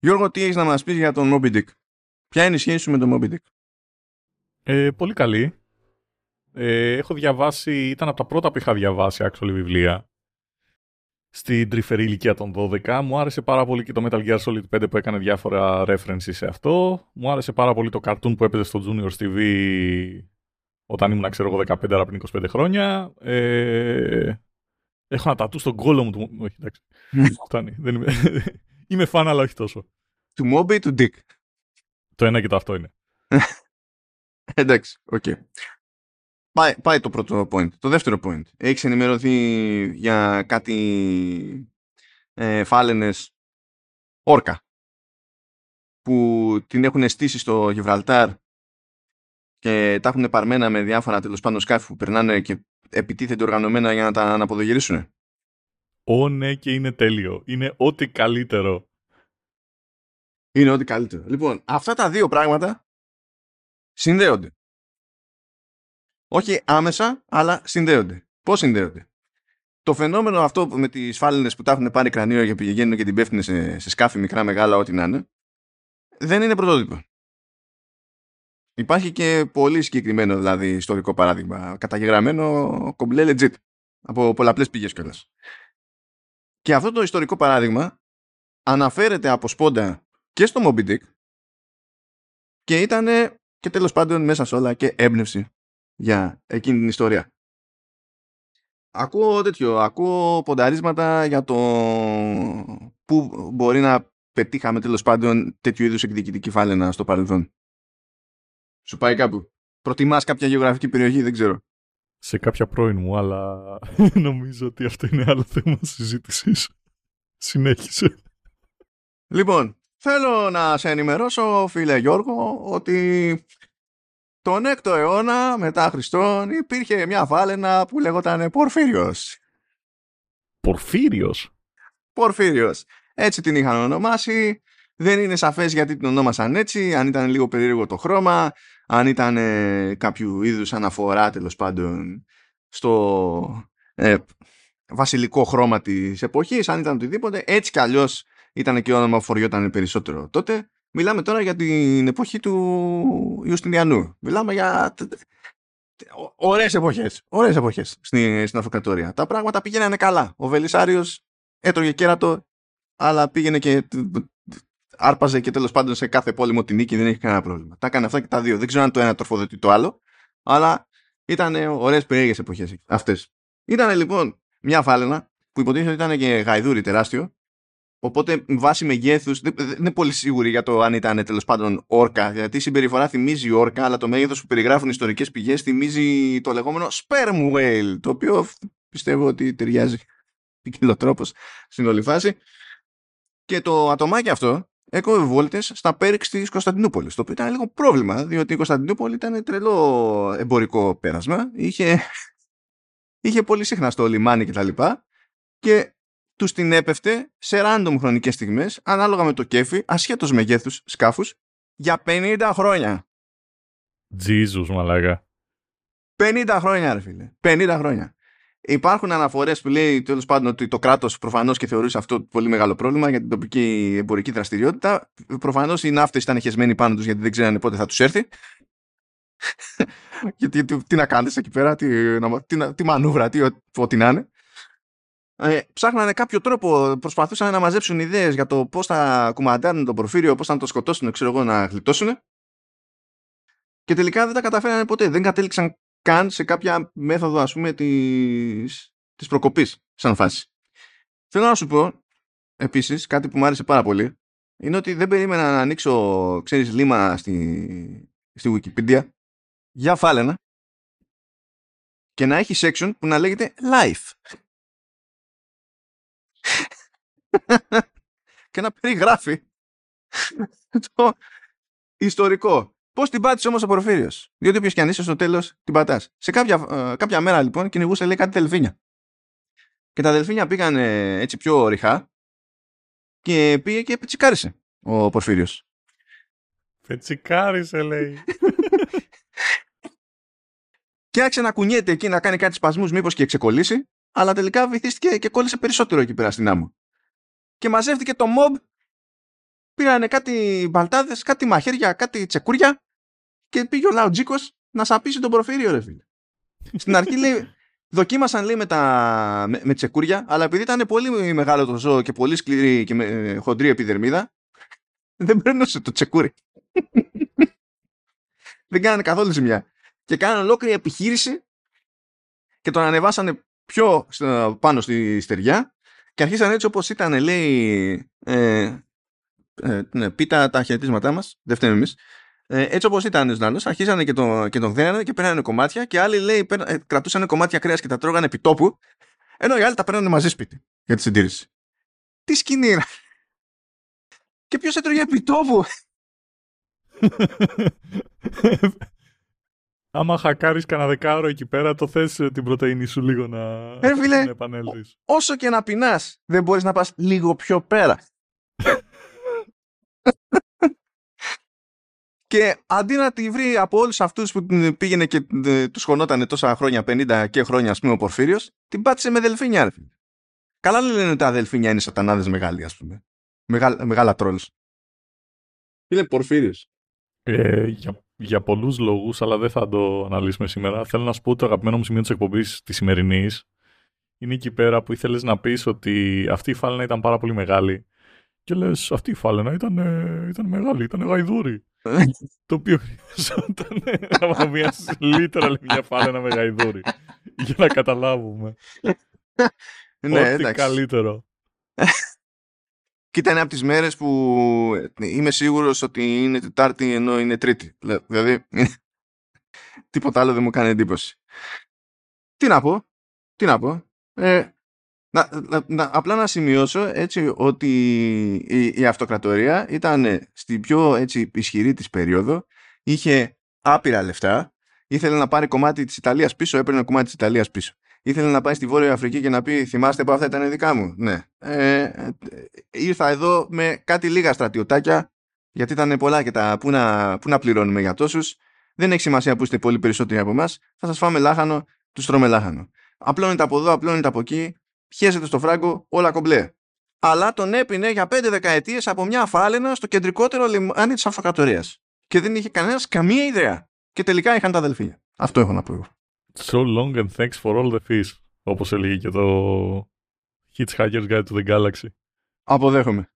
Γιώργο, τι έχεις να μας πεις για τον Moby Dick; Ποια είναι η σχέση σου με τον Moby Dick; Ε, πολύ καλή. Ε, έχω διαβάσει, ήταν από τα πρώτα που είχα διαβάσει actually βιβλία. Στην τρυφερή ηλικία των 12. Μου άρεσε πάρα πολύ και το Metal Gear Solid 5 που έκανε διάφορα references σε αυτό. Μου άρεσε πάρα πολύ το cartoon που έπαιζε στο Junior TV όταν ήμουν, ξέρω εγώ, 15 πριν 25 χρόνια. Ε, έχω ένα τατού στον κώλο μου. Του... Όχι, εντάξει. Φτάνει. Δεν είμαι... είμαι φαν, αλλά όχι τόσο. Του Moby ή του Dick. Το ένα και το αυτό είναι. Εντάξει, OK. Okay. Πάει, πάει το πρώτο point. Το δεύτερο point. Έχεις ενημερωθεί για κάτι ε, φάλαινες όρκα που την έχουν στήσει στο Γιβραλτάρ και τα έχουν παρμένα με διάφορα τέλος πάντων σκάφη που περνάνε και επιτίθενται οργανωμένα για να τα αναποδογυρίσουν. Ω ναι και είναι τέλειο. Είναι ό,τι καλύτερο. Είναι ό,τι καλύτερο. Λοιπόν, αυτά τα δύο πράγματα συνδέονται. Όχι άμεσα, αλλά συνδέονται. Πώς συνδέονται; Το φαινόμενο αυτό με τις φάλαινες που τα έχουν πάρει κρανίο και πηγαίνουν και την πέφτουν σε, σε σκάφη μικρά, μεγάλα, ό,τι να είναι, δεν είναι πρωτότυπο. Υπάρχει και πολύ συγκεκριμένο δηλαδή ιστορικό παράδειγμα. Καταγεγραμμένο κομπλέ legit. Από πολλαπλές πηγές κιόλας. Και αυτό το ιστορικό παράδειγμα αναφέρεται από σπόντα και στο Moby Dick και ήταν και τέλος πάντων μέσα σε όλα και έμπνευση για εκείνη την ιστορία. Ακούω τέτοιο, ακούω πονταρίσματα για το που μπορεί να πετύχαμε τέλος πάντων τέτοιου είδους εκδικητική φάλαινα στο παρελθόν. Σου πάει κάπου; Προτιμάς κάποια γεωγραφική περιοχή, δεν ξέρω. Σε κάποια πρώην μου, αλλά νομίζω ότι αυτό είναι άλλο θέμα συζήτησης. Συνέχισε. Λοιπόν, θέλω να σε ενημερώσω, φίλε Γιώργο, ότι τον 6ο αιώνα μετά Χριστόν υπήρχε μια φάλαινα που λεγόταν Πορφύριος. Πορφύριος; Πορφύριος. Έτσι την είχαν ονομάσει. Δεν είναι σαφές γιατί την ονόμασαν έτσι, αν ήταν λίγο περίεργο το χρώμα, αν ήταν ε, κάποιου είδους αναφορά τέλος πάντων στο ε, βασιλικό χρώμα της εποχής, αν ήταν οτιδήποτε, έτσι κι αλλιώς ήταν και όνομα που φοριόταν περισσότερο τότε. Μιλάμε τώρα για την εποχή του Ιουστινιανού. Μιλάμε για ωραίες εποχές, ωραίες εποχές στην, στην αυτοκρατορία. Τα πράγματα πήγαιναν καλά. Ο Βελισάριος έτρωγε κέρατο, αλλά πήγαινε και άρπαζε και τέλος πάντων σε κάθε πόλεμο την νίκη, δεν έχει κανένα πρόβλημα. Τα έκανε αυτά και τα δύο. Δεν ξέρω αν το ένα τροφοδοτεί το άλλο, αλλά ήταν ωραίες περίεργες εποχές αυτές. Ήταν λοιπόν μια φάλαινα που υποτίθεται ότι ήταν και γαϊδούρι τεράστιο. Οπότε βάση μεγέθους δεν είναι πολύ σίγουρη για το αν ήταν τέλος πάντων όρκα. Γιατί η συμπεριφορά θυμίζει όρκα, αλλά το μέγεθος που περιγράφουν ιστορικές πηγές θυμίζει το λεγόμενο sperm whale. Το οποίο πιστεύω ότι ταιριάζει ποικιλοτρόπω στην όλη φάση. Και το ατομάκι αυτό έκοβε βόλτες στα πέριξ της Κωνσταντινούπολης. Το οποίο ήταν λίγο πρόβλημα, διότι η Κωνσταντινούπολη ήταν τρελό εμπορικό πέρασμα. Είχε, είχε πολύ συχνά στο λιμάνι κτλ. Και, και τους την έπεφτε σε random χρονικές στιγμές, ανάλογα με το κέφι, ασχέτως μεγέθους σκάφους, για 50 χρόνια. Jesus, μαλάκα. 50 χρόνια, ρε φίλε. 50 χρόνια. Υπάρχουν αναφορές που λέει τέλος πάντων ότι το κράτος προφανώς και θεωρούσε αυτό πολύ μεγάλο πρόβλημα για την τοπική εμπορική δραστηριότητα. Προφανώς οι ναύτες ήταν χεσμένοι πάνω τους γιατί δεν ξέρανε πότε θα τους έρθει. γιατί τι, τι, να κάνεις εκεί πέρα, τι, τι, τι μανούβρα, τι, ό,τι να είναι. Ε, ψάχνανε κάποιο τρόπο, προσπαθούσαν να μαζέψουν ιδέες για το πώς θα κουμαντάρουν τον Πορφύριο, πώς θα το σκοτώσουν, ξέρω εγώ, να γλιτώσουν. Και τελικά δεν τα καταφέρανε ποτέ. Δεν κατέληξαν καν σε κάποια μέθοδο ας πούμε της, της προκοπής σαν φάση. Θέλω να σου πω επίσης κάτι που μου άρεσε πάρα πολύ είναι ότι δεν περίμενα να ανοίξω ξέρεις λίμα στη, στη Wikipedia για φάλαινα και να έχει section που να λέγεται life. και να περιγράφει το ιστορικό Πώς την πάτησες όμως ο Πορφύριος; Διότι όποιος και αν είσαι στο τέλος την πατάς. Σε κάποια, ε, κάποια μέρα λοιπόν κυνηγούσε λέει κάτι δελφίνια. Και τα δελφίνια πήγαν έτσι πιο ρηχά και πήγε και πετσικάρισε ο Πορφύριος. Πετσικάρισε λέει. και άρχισε να κουνιέται εκεί να κάνει κάτι σπασμούς μήπως και ξεκολλήσει αλλά τελικά βυθίστηκε και κόλλησε περισσότερο εκεί πέρα στην άμμο. Και μαζεύτηκε το mob πήρανε κάτι μπαλτάδες, κάτι μαχαίρια, κάτι τσεκούρια και πήγε ο Λαουτζίκο να σαπίσει τον προφύριο, ρε φίλε. Στην αρχή λέει, δοκίμασαν λέει με, τα, με, με τσεκούρια, αλλά επειδή ήταν πολύ μεγάλο το ζώο και πολύ σκληρή και με, ε, χοντρή επιδερμίδα, δεν μπαίνωσε το τσεκούρι. δεν κάνανε καθόλου ζημιά. Και κάνανε ολόκληρη επιχείρηση και τον ανεβάσανε πιο πάνω στη στεριά και αρχίσαν έτσι όπως ήταν λέει ε, ε, ναι, πίτα τα χαιρετίσματά μας, δεν φταίμε εμείς ε, έτσι όπως ήταν ο Νάλος, αρχίσανε και τον, και τον δένανε και παίρνανε κομμάτια και άλλοι λέει ε, κρατούσαν κομμάτια κρέας και τα τρώγανε επί τόπου ενώ οι άλλοι τα παίρνανε μαζί σπίτι για τη συντήρηση. Τι σκηνή Και ποιος έτρωγε επί τόπου Άμα χακάρεις κανένα δεκάωρο εκεί πέρα, το θες ε, την πρωτεΐνη σου λίγο να, ε, φίλε, να επανέλθεις. Όσο και να πεινάς, δεν μπορείς να πας λίγο πιο πέρα. Και αντί να τη βρει από όλους αυτούς που πήγαινε και ε, τους χωνότανε τόσα χρόνια, 50 και χρόνια, ας πούμε, ο Πορφύριος, την πάτησε με δελφίνια, ρε φίλε. Καλά λένε ότι τα αδελφίνια είναι σατανάδες μεγάλοι, ας πούμε. Μεγάλα, μεγάλα τρόλς. Είναι Πορφύριος. Ε, για για πολλούς λόγους, αλλά δεν θα το αναλύσουμε σήμερα. Θέλω να σου πω ότι το αγαπημένο μου σημείο της εκπομπής της σημερινής είναι εκεί πέρα που ήθελες να πεις ότι αυτή η φάλαινα ήταν πάρα πολύ μεγάλη. Και λες, αυτή η φάλαινα ήταν, ήταν μεγάλη, ήταν γαϊδούρη. το οποίο χρειαζόταν να παρομοιάσει λίτερα μια φάλαινα με γαϊδούρη. για να καταλάβουμε. ναι, Ό,τι καλύτερο. Και ήταν από τις μέρες που είμαι σίγουρος ότι είναι Τετάρτη ενώ είναι Τρίτη. Δηλαδή, τίποτα άλλο δεν μου κάνει εντύπωση. Τι να πω, τι να πω. Ε, να, να, απλά να σημειώσω έτσι ότι η, η αυτοκρατορία ήταν στην πιο έτσι, ισχυρή της περίοδο, είχε άπειρα λεφτά, ήθελε να πάρει κομμάτι της Ιταλίας πίσω, έπαιρνε κομμάτι της Ιταλίας πίσω ήθελε να πάει στη Βόρεια Αφρική και να πει θυμάστε που αυτά ήταν δικά μου. Ναι. Ε, ήρθα εδώ με κάτι λίγα στρατιωτάκια γιατί ήταν πολλά και τα που να, που να πληρώνουμε για τόσους. Δεν έχει σημασία που είστε πολύ περισσότεροι από εμάς. Θα σας φάμε λάχανο, τους τρώμε λάχανο. Απλώνεται από εδώ, απλώνεται από εκεί, πιέζεται στο φράγκο, όλα κομπλέ. Αλλά τον έπινε για πέντε δεκαετίες από μια φάλαινα στο κεντρικότερο λιμάνι της αυτοκρατορίας. Και δεν είχε κανένας καμία ιδέα. Και τελικά είχαν τα αδελφία. Αυτό έχω να πω εγώ. So long and thanks for all the fish. Όπως έλεγε και το Hitchhiker's Guide to the Galaxy. Αποδέχομαι.